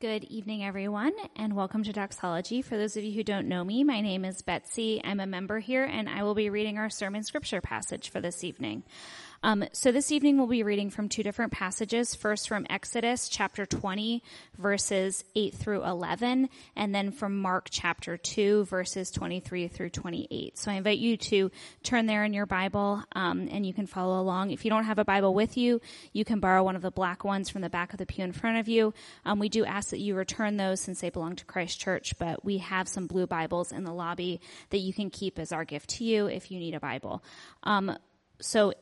Good evening, everyone, and welcome to Doxology. For those of you who don't know me, my name is Betsy. I'm a member here, and I will be reading our sermon scripture passage for this evening. Um, so this evening we'll be reading from two different passages. First from Exodus chapter 20 verses 8 through 11 and then from Mark chapter 2 verses 23 through 28. So I invite you to turn there in your Bible um, and you can follow along. If you don't have a Bible with you, you can borrow one of the black ones from the back of the pew in front of you. Um, we do ask that you return those since they belong to Christ Church, but we have some blue Bibles in the lobby that you can keep as our gift to you if you need a Bible. Um, so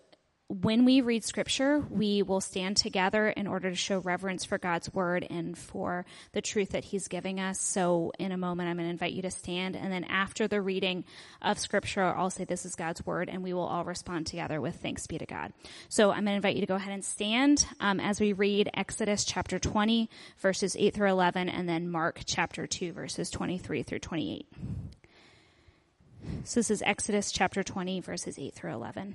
when we read scripture, we will stand together in order to show reverence for God's word and for the truth that he's giving us. So in a moment, I'm going to invite you to stand. And then after the reading of scripture, I'll say this is God's word and we will all respond together with thanks be to God. So I'm going to invite you to go ahead and stand um, as we read Exodus chapter 20 verses 8 through 11 and then Mark chapter 2 verses 23 through 28. So this is Exodus chapter 20 verses 8 through 11.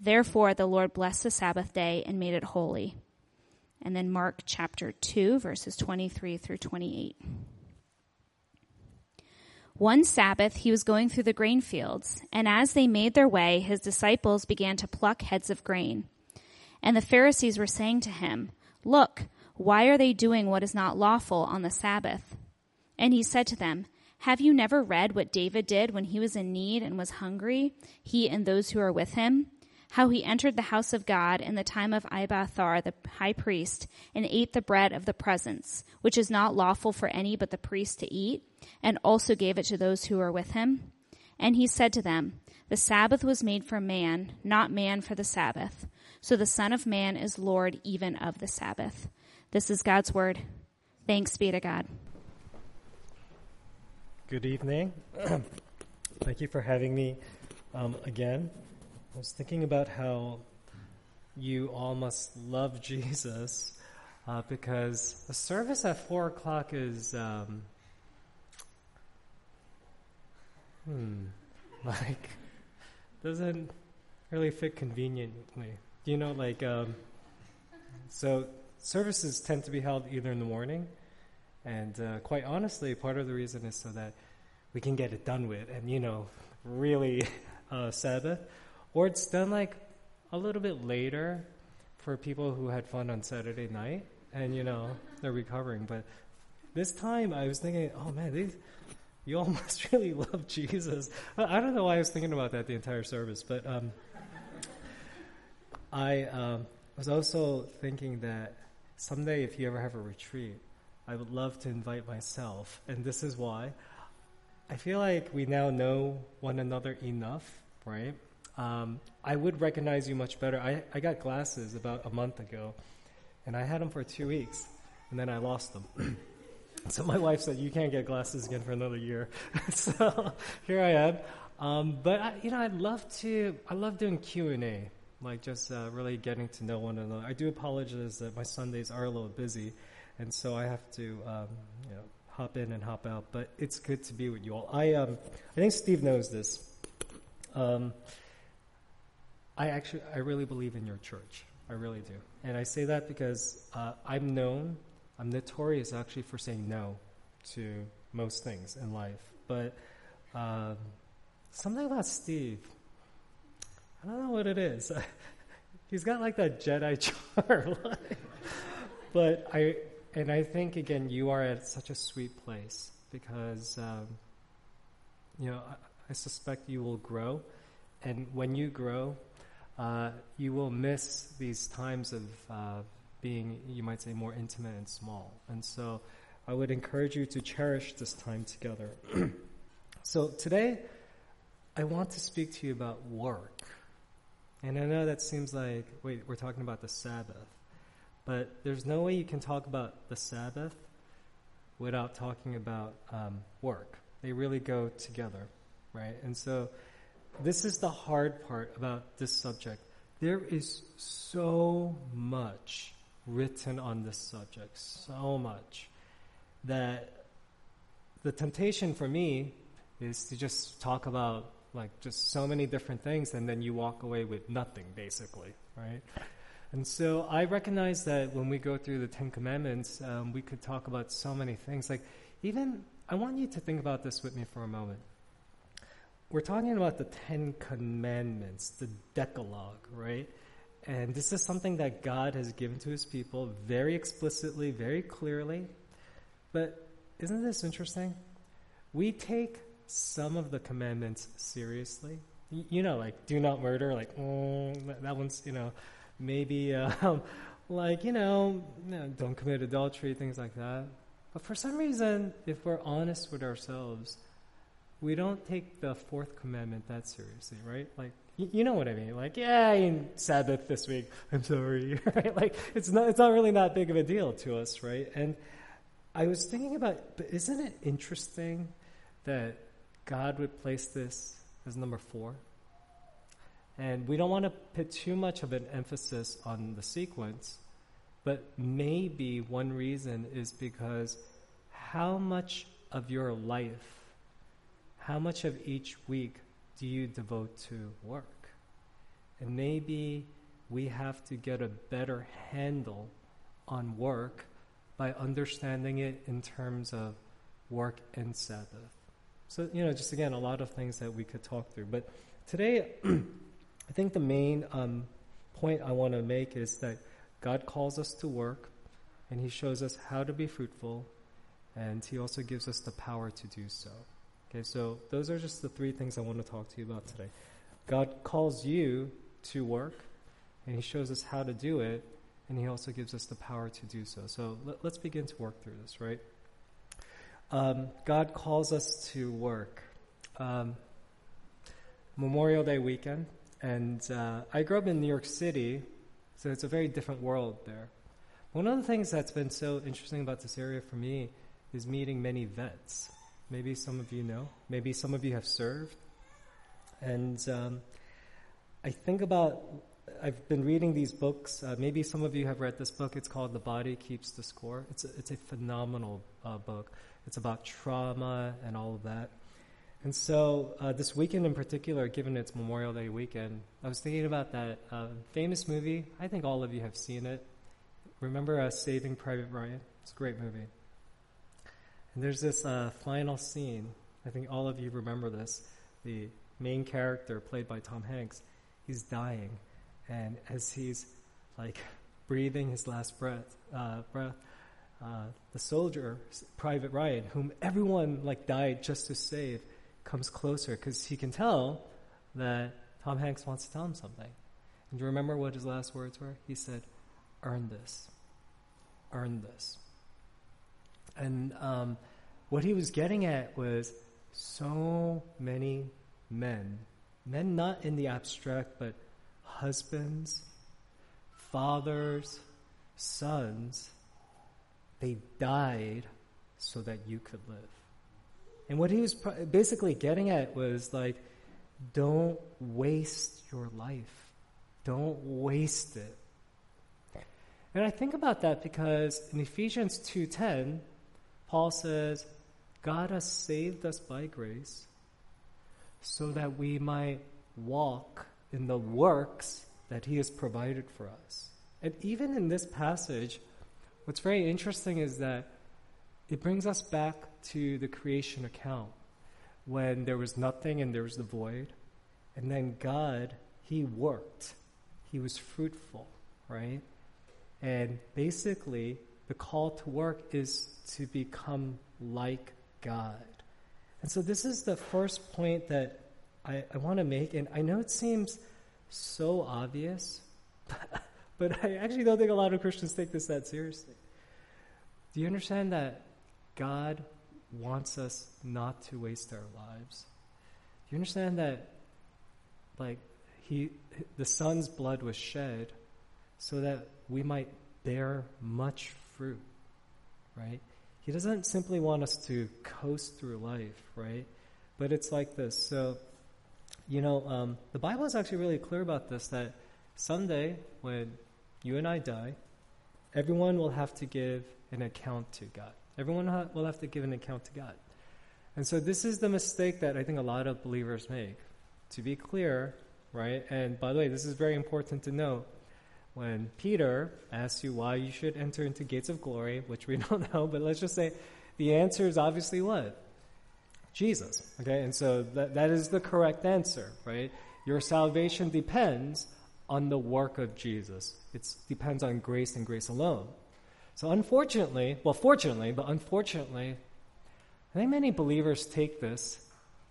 Therefore, the Lord blessed the Sabbath day and made it holy. And then Mark chapter 2, verses 23 through 28. One Sabbath, he was going through the grain fields, and as they made their way, his disciples began to pluck heads of grain. And the Pharisees were saying to him, Look, why are they doing what is not lawful on the Sabbath? And he said to them, Have you never read what David did when he was in need and was hungry, he and those who are with him? How he entered the house of God in the time of Abiathar the high priest and ate the bread of the presence, which is not lawful for any but the priest to eat, and also gave it to those who were with him. And he said to them, The Sabbath was made for man, not man for the Sabbath. So the Son of Man is Lord even of the Sabbath. This is God's word. Thanks be to God. Good evening. Thank you for having me um, again. I was thinking about how you all must love Jesus uh, because a service at four o'clock is, um, hmm, like doesn't really fit conveniently. You know, like um, so services tend to be held either in the morning, and uh, quite honestly, part of the reason is so that we can get it done with, and you know, really uh, Sabbath or it's done like a little bit later for people who had fun on Saturday night and, you know, they're recovering. But this time I was thinking, oh man, these, you all must really love Jesus. I don't know why I was thinking about that the entire service, but um, I um, was also thinking that someday if you ever have a retreat, I would love to invite myself. And this is why. I feel like we now know one another enough, right? Um, I would recognize you much better. I, I got glasses about a month ago, and I had them for two weeks, and then I lost them. so my wife said, "You can't get glasses again for another year." so here I am. Um, but I, you know, I'd love to. I love doing Q and A, like just uh, really getting to know one another. I do apologize that my Sundays are a little busy, and so I have to, um, you know, hop in and hop out. But it's good to be with you all. I um, I think Steve knows this. Um, I actually, I really believe in your church. I really do. And I say that because uh, I'm known, I'm notorious actually for saying no to most things in life. But um, something about Steve, I don't know what it is. He's got like that Jedi charm. but I, and I think again, you are at such a sweet place because, um, you know, I, I suspect you will grow. And when you grow, uh, you will miss these times of uh, being, you might say, more intimate and small. And so I would encourage you to cherish this time together. so today, I want to speak to you about work. And I know that seems like, wait, we're talking about the Sabbath. But there's no way you can talk about the Sabbath without talking about um, work. They really go together, right? And so this is the hard part about this subject. There is so much written on this subject, so much, that the temptation for me is to just talk about like just so many different things and then you walk away with nothing basically, right? And so I recognize that when we go through the Ten Commandments, um, we could talk about so many things. Like, even, I want you to think about this with me for a moment. We're talking about the Ten Commandments, the Decalogue, right? And this is something that God has given to his people very explicitly, very clearly. But isn't this interesting? We take some of the commandments seriously. You know, like, do not murder, like, mm, that one's, you know, maybe um, like you know, you know, don't commit adultery, things like that. But for some reason, if we're honest with ourselves, we don't take the fourth commandment that seriously, right? Like, you know what I mean? Like, yeah, I Sabbath this week. I'm sorry, right? Like, it's not, it's not really that big of a deal to us, right? And I was thinking about, but isn't it interesting that God would place this as number four? And we don't want to put too much of an emphasis on the sequence, but maybe one reason is because how much of your life, how much of each week do you devote to work? And maybe we have to get a better handle on work by understanding it in terms of work and Sabbath. So, you know, just again, a lot of things that we could talk through. But today, I think the main um, point I want to make is that God calls us to work, and He shows us how to be fruitful, and He also gives us the power to do so. Okay, so those are just the three things I want to talk to you about today. God calls you to work, and He shows us how to do it, and He also gives us the power to do so. So let, us begin to work through this, right? Um, God calls us to work. Um, Memorial Day weekend, and uh, I grew up in New York City, so it's a very different world there. One of the things that's been so interesting about this area for me is meeting many vets. Maybe some of you know, maybe some of you have served. And um, I think about, I've been reading these books. Uh, maybe some of you have read this book. It's called The Body Keeps the Score. It's a, it's a phenomenal uh, book. It's about trauma and all of that. And so, uh, this weekend in particular, given it's Memorial Day weekend, I was thinking about that uh, famous movie. I think all of you have seen it. Remember uh, Saving Private Ryan? It's a great movie. And there's this uh, final scene. I think all of you remember this. The main character, played by Tom Hanks, he's dying, and as he's like breathing his last breath, uh, breath, uh, the soldier, Private Ryan, whom everyone like died just to save comes closer because he can tell that Tom Hanks wants to tell him something. And do you remember what his last words were? He said, Earn this. Earn this. And um, what he was getting at was so many men, men not in the abstract, but husbands, fathers, sons, they died so that you could live. And what he was basically getting at was like, don't waste your life. Don't waste it. And I think about that because in Ephesians 2:10, Paul says, God has saved us by grace so that we might walk in the works that he has provided for us. And even in this passage, what's very interesting is that it brings us back to the creation account when there was nothing and there was the void. And then God, He worked. He was fruitful, right? And basically, the call to work is to become like God. And so, this is the first point that I, I want to make. And I know it seems so obvious, but I actually don't think a lot of Christians take this that seriously. Do you understand that God wants us not to waste our lives. Do you understand that, like, he, the Son's blood was shed so that we might bear much fruit, right? He doesn't simply want us to coast through life, right? But it's like this. So, you know, um, the Bible is actually really clear about this that someday when you and I die, everyone will have to give an account to God. Everyone ha- will have to give an account to God. And so this is the mistake that I think a lot of believers make. To be clear, right? And by the way, this is very important to know. When Peter asks you why you should enter into gates of glory, which we don't know, but let's just say the answer is obviously what? Jesus. Okay, and so that, that is the correct answer, right? Your salvation depends on the work of Jesus. It depends on grace and grace alone. So unfortunately, well, fortunately, but unfortunately, I think many believers take this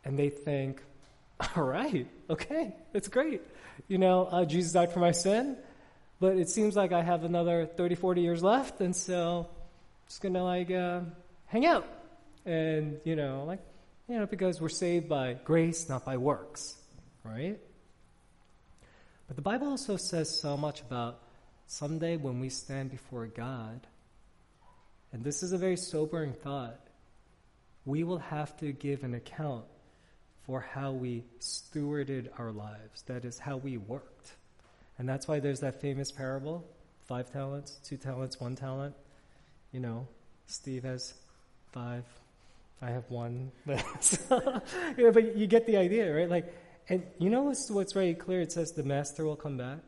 and they think, all right, okay, that's great. You know, uh, Jesus died for my sin, but it seems like I have another 30, 40 years left, and so I'm just gonna like uh, hang out. And, you know, like, you know, because we're saved by grace, not by works, right? But the Bible also says so much about someday when we stand before God, and this is a very sobering thought, we will have to give an account for how we stewarded our lives. That is, how we worked. And that's why there's that famous parable five talents, two talents, one talent. You know, Steve has five, I have one. so, but you get the idea, right? Like, and you know what's, what's very clear? It says the master will come back,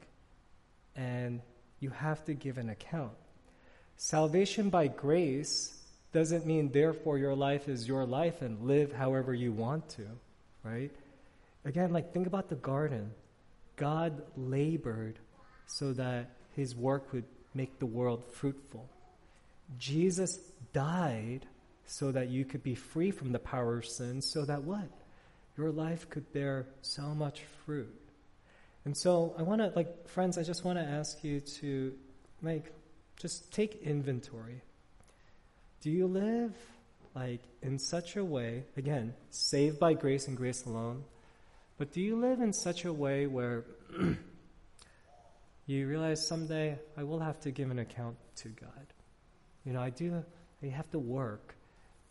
and you have to give an account. Salvation by grace doesn't mean therefore your life is your life and live however you want to, right? Again, like think about the garden. God labored so that his work would make the world fruitful. Jesus died so that you could be free from the power of sin, so that what? Your life could bear so much fruit. And so I want to, like, friends, I just want to ask you to, like, just take inventory. Do you live, like, in such a way, again, saved by grace and grace alone, but do you live in such a way where you realize someday I will have to give an account to God? You know, I do, I have to work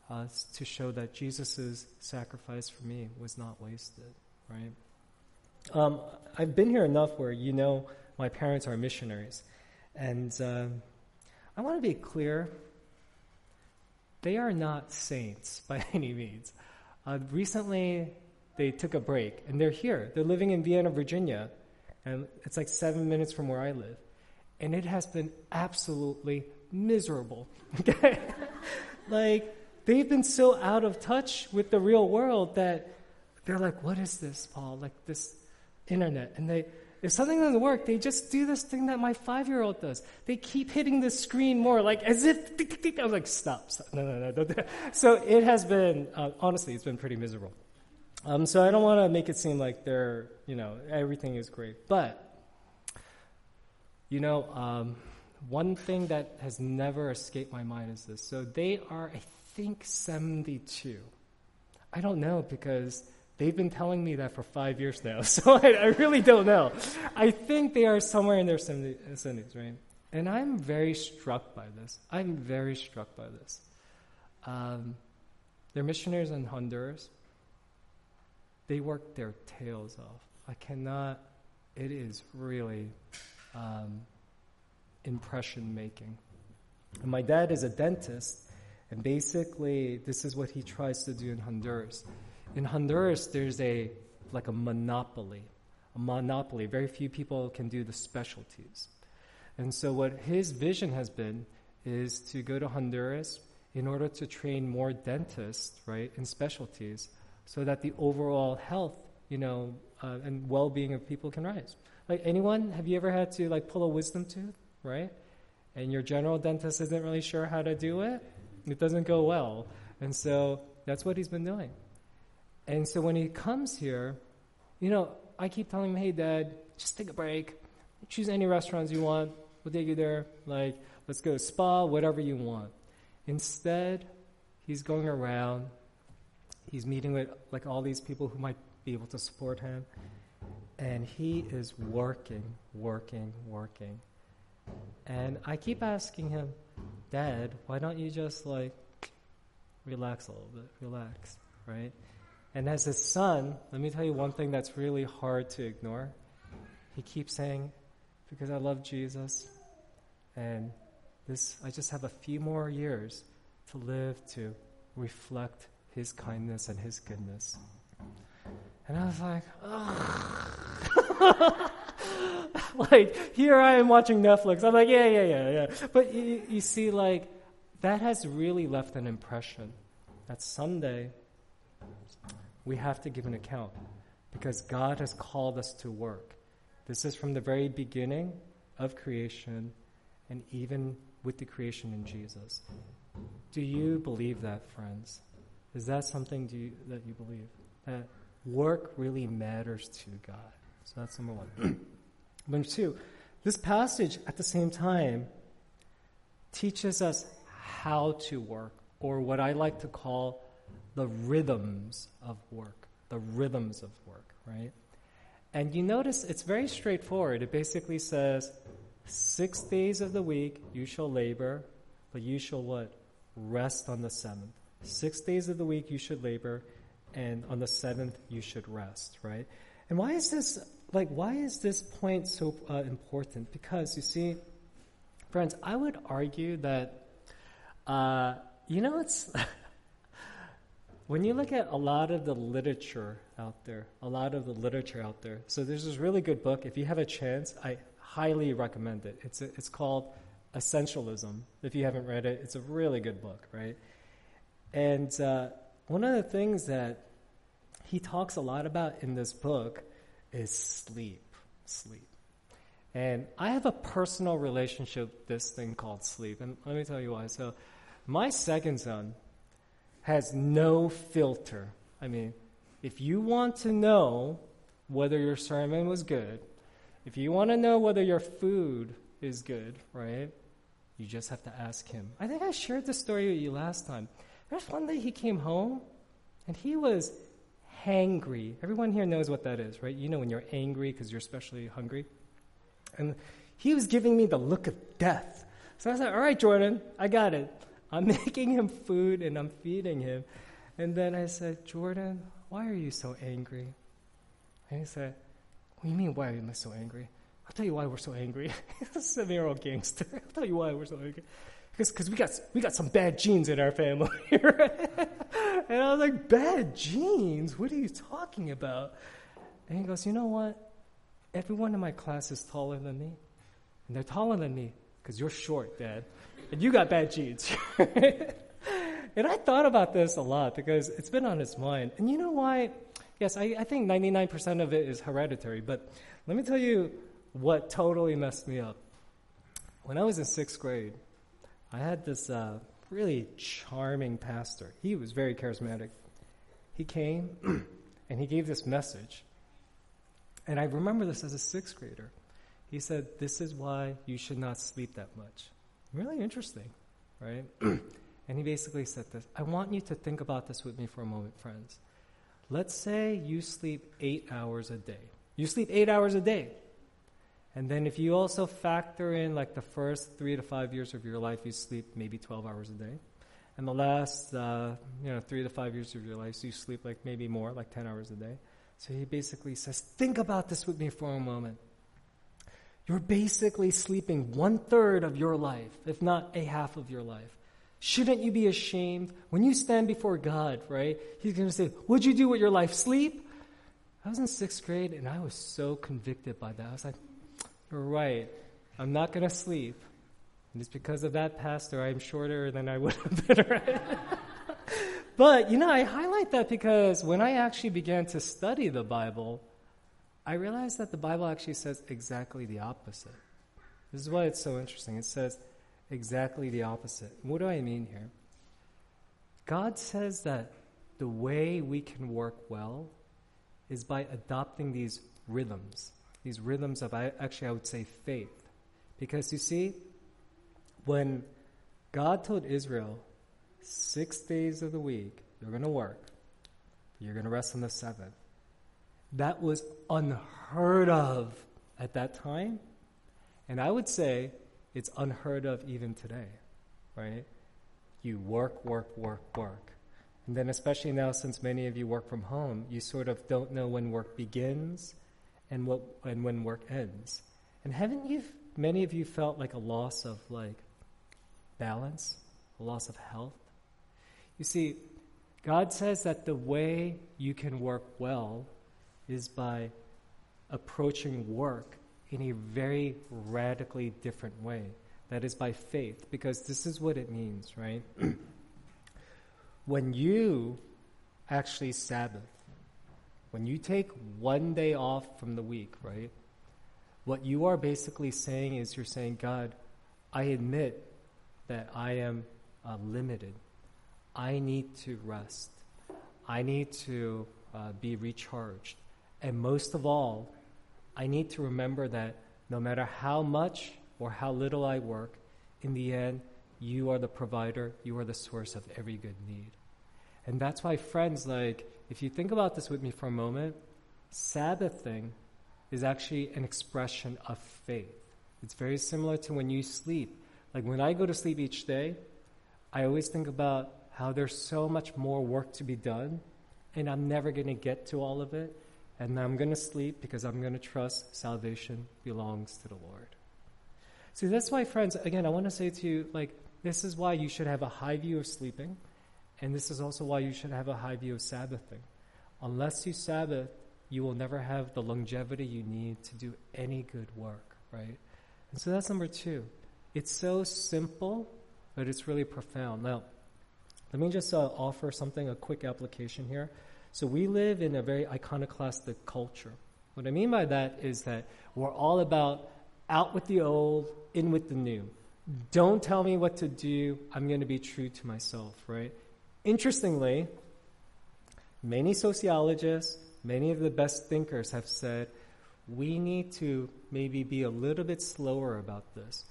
uh, to show that Jesus' sacrifice for me was not wasted, right? Um, I've been here enough where you know my parents are missionaries. And uh, I want to be clear they are not saints by any means. Uh, recently, they took a break and they're here. They're living in Vienna, Virginia, and it's like seven minutes from where I live. And it has been absolutely miserable. Okay? like, they've been so out of touch with the real world that they're like, what is this, Paul? Like this internet. And they, if something doesn't work, they just do this thing that my five year old does. They keep hitting the screen more, like as if, I was like, stop, stop. No, no, no. Don't. So it has been, uh, honestly, it's been pretty miserable. Um, so I don't want to make it seem like they're, you know, everything is great. But, you know, um, one thing that has never escaped my mind is this. So they are, I think 72. I don't know because they've been telling me that for five years now, so I, I really don't know. I think they are somewhere in their 70s, right? And I'm very struck by this. I'm very struck by this. Um, they're missionaries in Honduras. They work their tails off. I cannot, it is really um, impression making. And my dad is a dentist, and basically, this is what he tries to do in Honduras. In Honduras, there's a like a monopoly, a monopoly. Very few people can do the specialties. And so, what his vision has been is to go to Honduras in order to train more dentists, right, in specialties, so that the overall health, you know, uh, and well-being of people can rise. Like anyone, have you ever had to like pull a wisdom tooth, right? And your general dentist isn't really sure how to do it it doesn't go well. And so that's what he's been doing. And so when he comes here, you know, I keep telling him, hey, dad, just take a break. Choose any restaurants you want. We'll take you there. Like, let's go spa, whatever you want. Instead, he's going around. He's meeting with like all these people who might be able to support him. And he is working, working, working. And I keep asking him, Dad, why don't you just like relax a little bit, relax, right? And as his son, let me tell you one thing that's really hard to ignore. He keeps saying, because I love Jesus, and this, I just have a few more years to live to reflect his kindness and his goodness. And I was like, like, here I am watching Netflix. I'm like, yeah, yeah, yeah, yeah. But you, you see, like, that has really left an impression that someday we have to give an account because God has called us to work. This is from the very beginning of creation and even with the creation in Jesus. Do you believe that, friends? Is that something you, that you believe? That work really matters to God. So that's number one. number two, this passage at the same time teaches us how to work, or what I like to call the rhythms of work. The rhythms of work, right? And you notice it's very straightforward. It basically says, six days of the week you shall labor, but you shall what? Rest on the seventh. Six days of the week you should labor, and on the seventh you should rest, right? And why is this, like, why is this point so uh, important? Because you see, friends, I would argue that, uh, you know, it's, when you look at a lot of the literature out there, a lot of the literature out there, so there's this really good book. If you have a chance, I highly recommend it. It's, it's called Essentialism. If you haven't read it, it's a really good book, right? And uh, one of the things that he talks a lot about in this book is sleep. Sleep. And I have a personal relationship with this thing called sleep. And let me tell you why. So, my second son has no filter. I mean, if you want to know whether your sermon was good, if you want to know whether your food is good, right, you just have to ask him. I think I shared this story with you last time. There's one day he came home and he was hangry. Everyone here knows what that is, right? You know when you're angry because you're especially hungry. And he was giving me the look of death. So I said, All right, Jordan, I got it. I'm making him food and I'm feeding him. And then I said, Jordan, why are you so angry? And he said, What do you mean, why am I so angry? I'll tell you why we're so angry. Seven year old gangster. I'll tell you why we're so angry because we got we got some bad genes in our family. and I was like, bad genes? What are you talking about? And he goes, you know what? Everyone in my class is taller than me, and they're taller than me because you're short, Dad, and you got bad genes. and I thought about this a lot because it's been on his mind. And you know why? Yes, I, I think 99% of it is hereditary, but let me tell you what totally messed me up. When I was in sixth grade, I had this uh, really charming pastor. He was very charismatic. He came and he gave this message. And I remember this as a sixth grader. He said, This is why you should not sleep that much. Really interesting, right? and he basically said this I want you to think about this with me for a moment, friends. Let's say you sleep eight hours a day. You sleep eight hours a day. And then if you also factor in like the first three to five years of your life, you sleep maybe 12 hours a day. And the last, uh, you know, three to five years of your life, so you sleep like maybe more, like 10 hours a day. So he basically says, think about this with me for a moment. You're basically sleeping one third of your life, if not a half of your life. Shouldn't you be ashamed? When you stand before God, right? He's going to say, What'd you do with your life? Sleep? I was in sixth grade and I was so convicted by that. I was like, you're right. I'm not going to sleep. And it's because of that pastor I'm shorter than I would have been. Right? but, you know, I highlight that because when I actually began to study the Bible, I realized that the Bible actually says exactly the opposite. This is why it's so interesting. It says exactly the opposite. What do I mean here? God says that the way we can work well is by adopting these rhythms these rhythms of, actually, I would say faith. Because you see, when God told Israel, six days of the week, you're going to work, you're going to rest on the seventh, that was unheard of at that time. And I would say it's unheard of even today, right? You work, work, work, work. And then, especially now, since many of you work from home, you sort of don't know when work begins and, what, and when work ends. And haven't you, many of you felt like a loss of like balance, a loss of health? You see, God says that the way you can work well is by approaching work in a very radically different way. That is by faith, because this is what it means, right? when you actually Sabbath, when you take one day off from the week, right? What you are basically saying is you're saying, God, I admit that I am uh, limited. I need to rest. I need to uh, be recharged. And most of all, I need to remember that no matter how much or how little I work, in the end, you are the provider, you are the source of every good need. And that's why, friends, like, if you think about this with me for a moment, Sabbathing is actually an expression of faith. It's very similar to when you sleep. Like, when I go to sleep each day, I always think about how there's so much more work to be done, and I'm never going to get to all of it. And I'm going to sleep because I'm going to trust salvation belongs to the Lord. See, that's why, friends, again, I want to say to you, like, this is why you should have a high view of sleeping, and this is also why you should have a high view of Sabbathing. Unless you Sabbath, you will never have the longevity you need to do any good work, right? And so that's number two. It's so simple, but it's really profound. Now, let me just uh, offer something, a quick application here. So we live in a very iconoclastic culture. What I mean by that is that we're all about out with the old, in with the new. Don't tell me what to do. I'm going to be true to myself, right? Interestingly, many sociologists, many of the best thinkers have said we need to maybe be a little bit slower about this.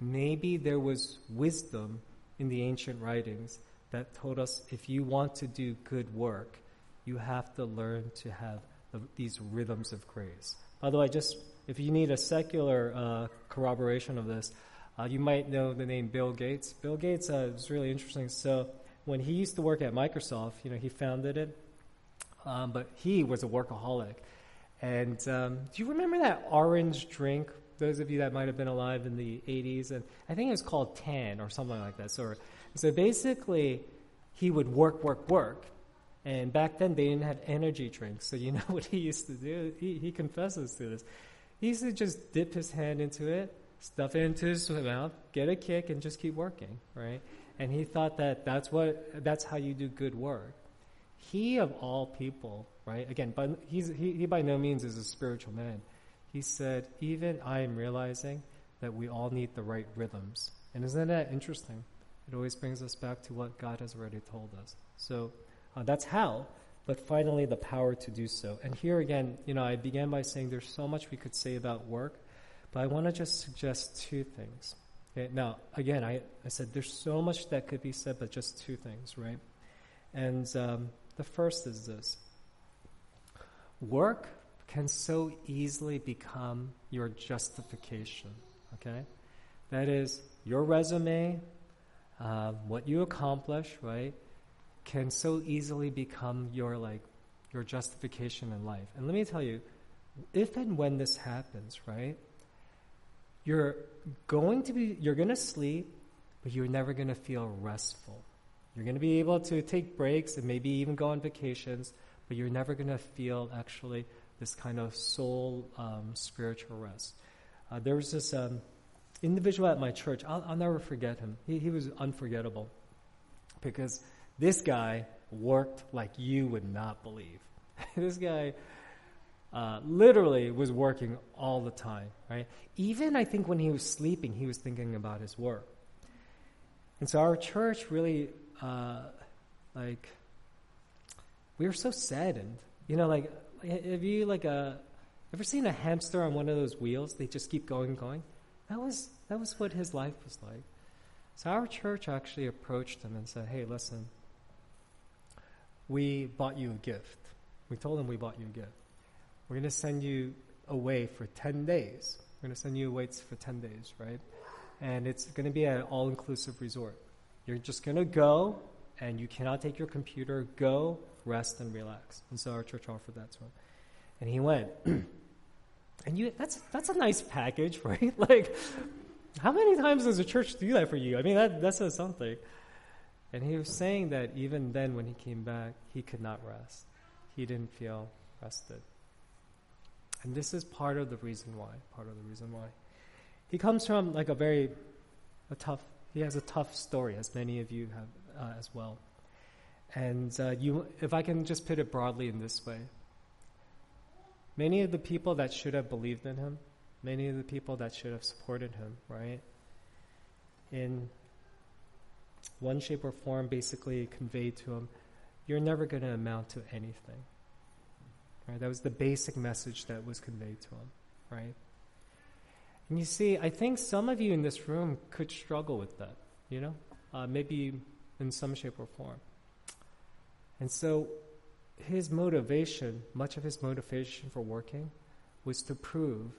Maybe there was wisdom in the ancient writings that told us if you want to do good work, you have to learn to have the, these rhythms of grace. By the way, just if you need a secular uh, corroboration of this, uh, you might know the name Bill Gates. Bill Gates uh, is really interesting. So when he used to work at Microsoft, you know, he founded it, um, but he was a workaholic. And um, do you remember that orange drink? Those of you that might have been alive in the 80s, and I think it was called Tang or something like that. So, so basically, he would work, work, work, and back then they didn't have energy drinks. So you know what he used to do? He, he confesses to this. He used to just dip his hand into it, stuff it into his mouth, get a kick, and just keep working, right? And he thought that that's what that's how you do good work. He of all people, right? Again, but he's he, he by no means is a spiritual man. He said, even I am realizing that we all need the right rhythms. And isn't that interesting? It always brings us back to what God has already told us. So uh, that's how but finally the power to do so. And here again, you know, I began by saying there's so much we could say about work, but I want to just suggest two things. Okay? Now, again, I, I said there's so much that could be said, but just two things, right? And um, the first is this work can so easily become your justification, okay? That is, your resume, uh, what you accomplish, right? can so easily become your like your justification in life. And let me tell you, if and when this happens, right? You're going to be you're going to sleep, but you're never going to feel restful. You're going to be able to take breaks and maybe even go on vacations, but you're never going to feel actually this kind of soul um, spiritual rest. Uh, there was this um, individual at my church. I'll, I'll never forget him. He, he was unforgettable because this guy worked like you would not believe. this guy uh, literally was working all the time, right? Even I think when he was sleeping, he was thinking about his work. And so our church really, uh, like, we were so saddened. You know, like, have you like a uh, ever seen a hamster on one of those wheels? They just keep going, going. That was that was what his life was like. So our church actually approached him and said, "Hey, listen, we bought you a gift. We told him we bought you a gift. We're going to send you away for 10 days. We're going to send you away for 10 days, right? And it's going to be an all inclusive resort. You're just going to go, and you cannot take your computer. Go, rest, and relax. And so our church offered that to him. And he went. and you that's that's a nice package, right? like how many times does a church do that for you? I mean that that says something. And he was saying that even then when he came back, he could not rest. He didn't feel rested. And this is part of the reason why. Part of the reason why. He comes from like a very a tough he has a tough story, as many of you have uh, as well. And uh, you, if I can just put it broadly in this way, many of the people that should have believed in him, many of the people that should have supported him, right, in one shape or form, basically conveyed to him, "You're never going to amount to anything." Right? That was the basic message that was conveyed to him, right? And you see, I think some of you in this room could struggle with that, you know, uh, maybe in some shape or form. And so his motivation, much of his motivation for working, was to prove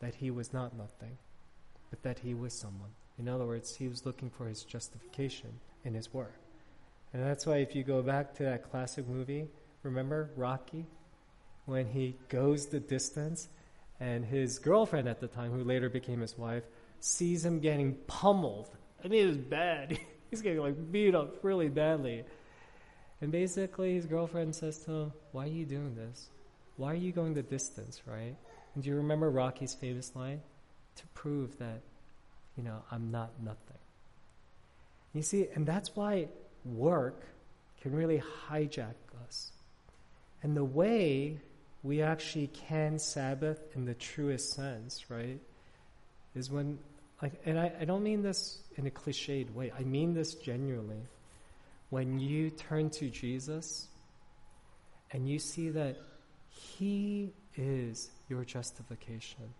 that he was not nothing, but that he was someone. In other words, he was looking for his justification in his work. And that's why if you go back to that classic movie, remember Rocky? When he goes the distance and his girlfriend at the time, who later became his wife, sees him getting pummeled. I mean, it was bad. He's getting like beat up really badly. And basically, his girlfriend says to him, Why are you doing this? Why are you going the distance, right? And do you remember Rocky's famous line? To prove that, you know, I'm not nothing. You see, and that's why work can really hijack us. And the way we actually can Sabbath in the truest sense, right? Is when, like, and I, I don't mean this in a cliched way, I mean this genuinely. When you turn to Jesus and you see that He is your justification,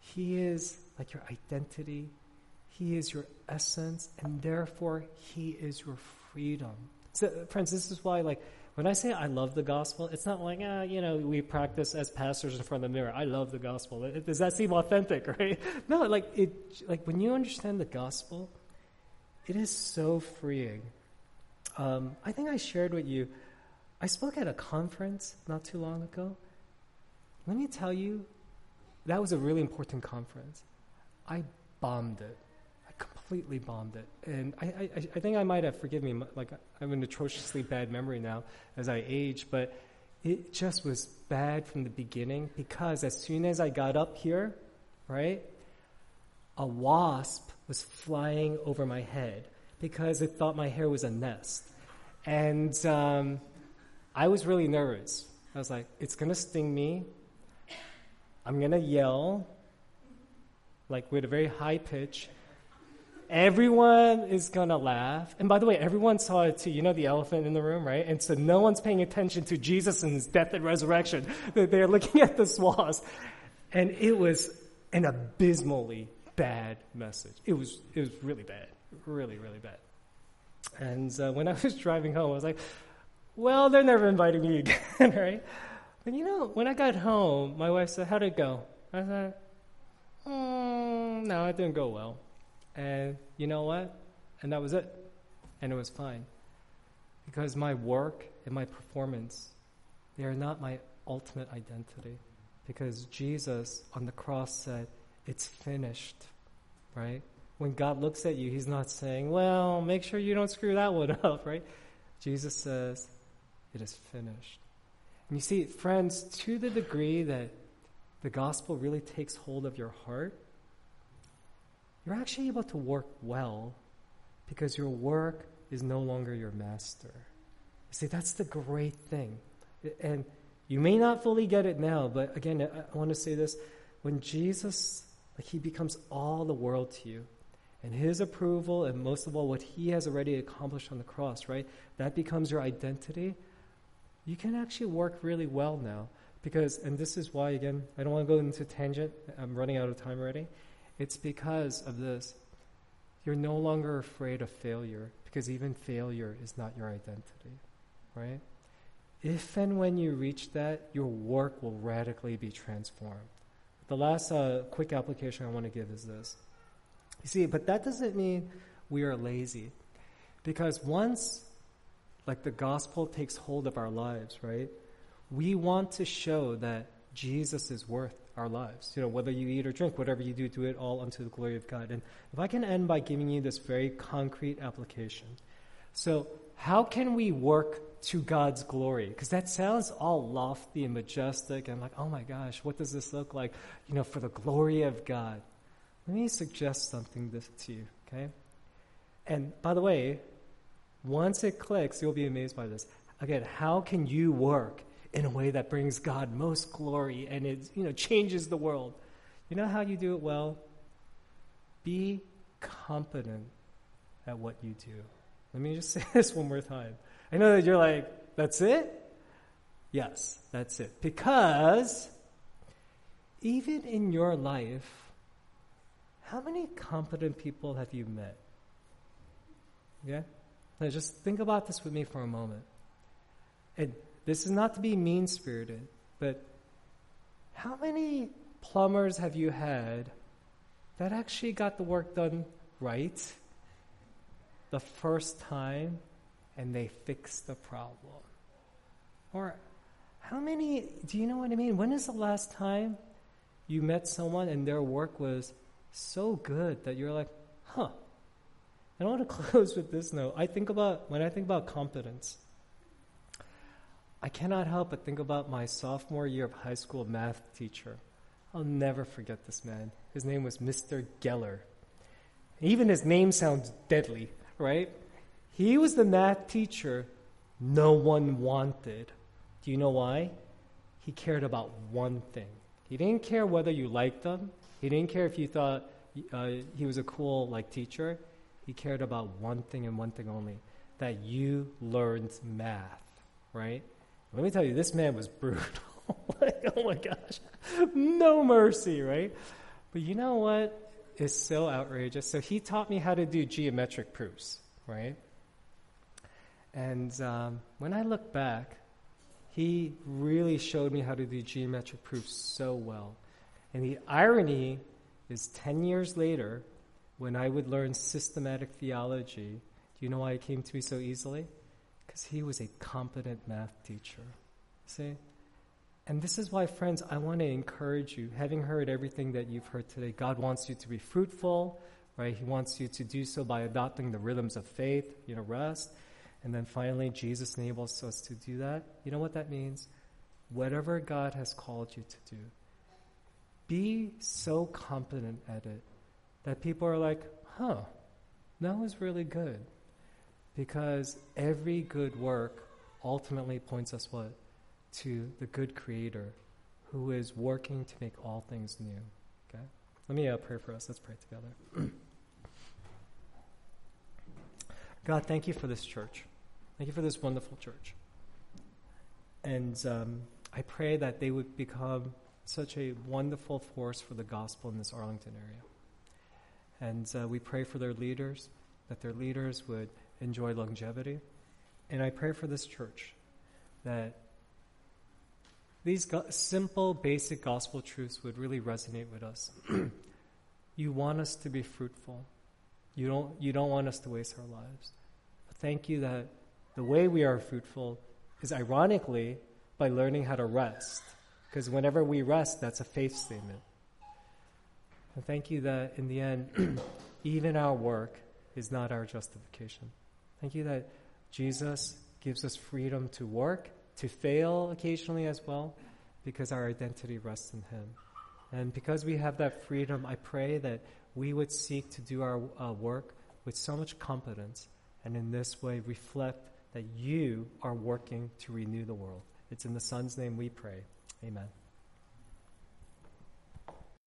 He is like your identity, He is your essence, and therefore He is your freedom. So, friends, this is why, like, when I say I love the gospel, it's not like, ah, you know, we practice as pastors in front of the mirror. I love the gospel. Does that seem authentic, right? No, like it, like when you understand the gospel, it is so freeing. Um, I think I shared with you, I spoke at a conference not too long ago. Let me tell you, that was a really important conference. I bombed it completely bombed it. And I, I, I think I might have, forgive me, like I have an atrociously bad memory now as I age, but it just was bad from the beginning because as soon as I got up here, right, a wasp was flying over my head because it thought my hair was a nest. And um, I was really nervous. I was like, it's going to sting me. I'm going to yell, like with a very high pitch, Everyone is going to laugh. And by the way, everyone saw it too. You know the elephant in the room, right? And so no one's paying attention to Jesus and his death and resurrection. They're looking at the swans. And it was an abysmally bad message. It was, it was really bad. Really, really bad. And uh, when I was driving home, I was like, well, they're never inviting me again, right? But you know, when I got home, my wife said, how'd it go? I said, mm, no, it didn't go well. And you know what? And that was it. And it was fine. Because my work and my performance, they are not my ultimate identity. Because Jesus on the cross said, It's finished. Right? When God looks at you, He's not saying, Well, make sure you don't screw that one up, right? Jesus says, It is finished. And you see, friends, to the degree that the gospel really takes hold of your heart, you're actually able to work well because your work is no longer your master. See, that's the great thing. And you may not fully get it now, but again, I want to say this. When Jesus, like, he becomes all the world to you, and his approval, and most of all, what he has already accomplished on the cross, right? That becomes your identity. You can actually work really well now. Because, and this is why, again, I don't want to go into tangent. I'm running out of time already. It's because of this. You're no longer afraid of failure because even failure is not your identity, right? If and when you reach that, your work will radically be transformed. The last uh, quick application I want to give is this. You see, but that doesn't mean we are lazy. Because once, like, the gospel takes hold of our lives, right? We want to show that Jesus is worth our lives. You know, whether you eat or drink, whatever you do, do it all unto the glory of God. And if I can end by giving you this very concrete application. So, how can we work to God's glory? Because that sounds all lofty and majestic and like, oh my gosh, what does this look like? You know, for the glory of God. Let me suggest something to you, okay? And by the way, once it clicks, you'll be amazed by this. Again, how can you work in a way that brings God most glory and it you know changes the world? You know how you do it well? Be competent at what you do. Let me just say this one more time. I know that you're like, that's it? Yes, that's it. Because even in your life, how many competent people have you met? Yeah? Now just think about this with me for a moment. And this is not to be mean spirited, but how many plumbers have you had that actually got the work done right the first time and they fixed the problem? Or how many, do you know what I mean? When is the last time you met someone and their work was so good that you're like, huh, I want to close with this note. I think about, when I think about competence, I cannot help but think about my sophomore year of high school math teacher. I'll never forget this man. His name was Mr. Geller. Even his name sounds deadly, right? He was the math teacher no one wanted. Do you know why? He cared about one thing. He didn't care whether you liked him. He didn't care if you thought uh, he was a cool like teacher. He cared about one thing and one thing only that you learned math, right? Let me tell you, this man was brutal. like, oh my gosh, no mercy, right? But you know what is so outrageous? So he taught me how to do geometric proofs, right? And um, when I look back, he really showed me how to do geometric proofs so well. And the irony is 10 years later, when I would learn systematic theology, do you know why it came to me so easily? Because he was a competent math teacher. See? And this is why, friends, I want to encourage you, having heard everything that you've heard today, God wants you to be fruitful, right? He wants you to do so by adopting the rhythms of faith, you know, rest. And then finally, Jesus enables us to do that. You know what that means? Whatever God has called you to do, be so competent at it that people are like, huh, that was really good. Because every good work ultimately points us what? To the good creator who is working to make all things new. Okay? Let me uh, pray for us. Let's pray together. God, thank you for this church. Thank you for this wonderful church. And um, I pray that they would become such a wonderful force for the gospel in this Arlington area. And uh, we pray for their leaders, that their leaders would enjoy longevity. And I pray for this church that these go- simple, basic gospel truths would really resonate with us. you want us to be fruitful. You don't, you don't want us to waste our lives. But thank you that the way we are fruitful is ironically by learning how to rest. Because whenever we rest, that's a faith statement. And thank you that in the end, even our work is not our justification. Thank you that Jesus gives us freedom to work, to fail occasionally as well, because our identity rests in Him. And because we have that freedom, I pray that we would seek to do our uh, work with so much competence, and in this way reflect that you are working to renew the world. It's in the Son's name we pray. Amen.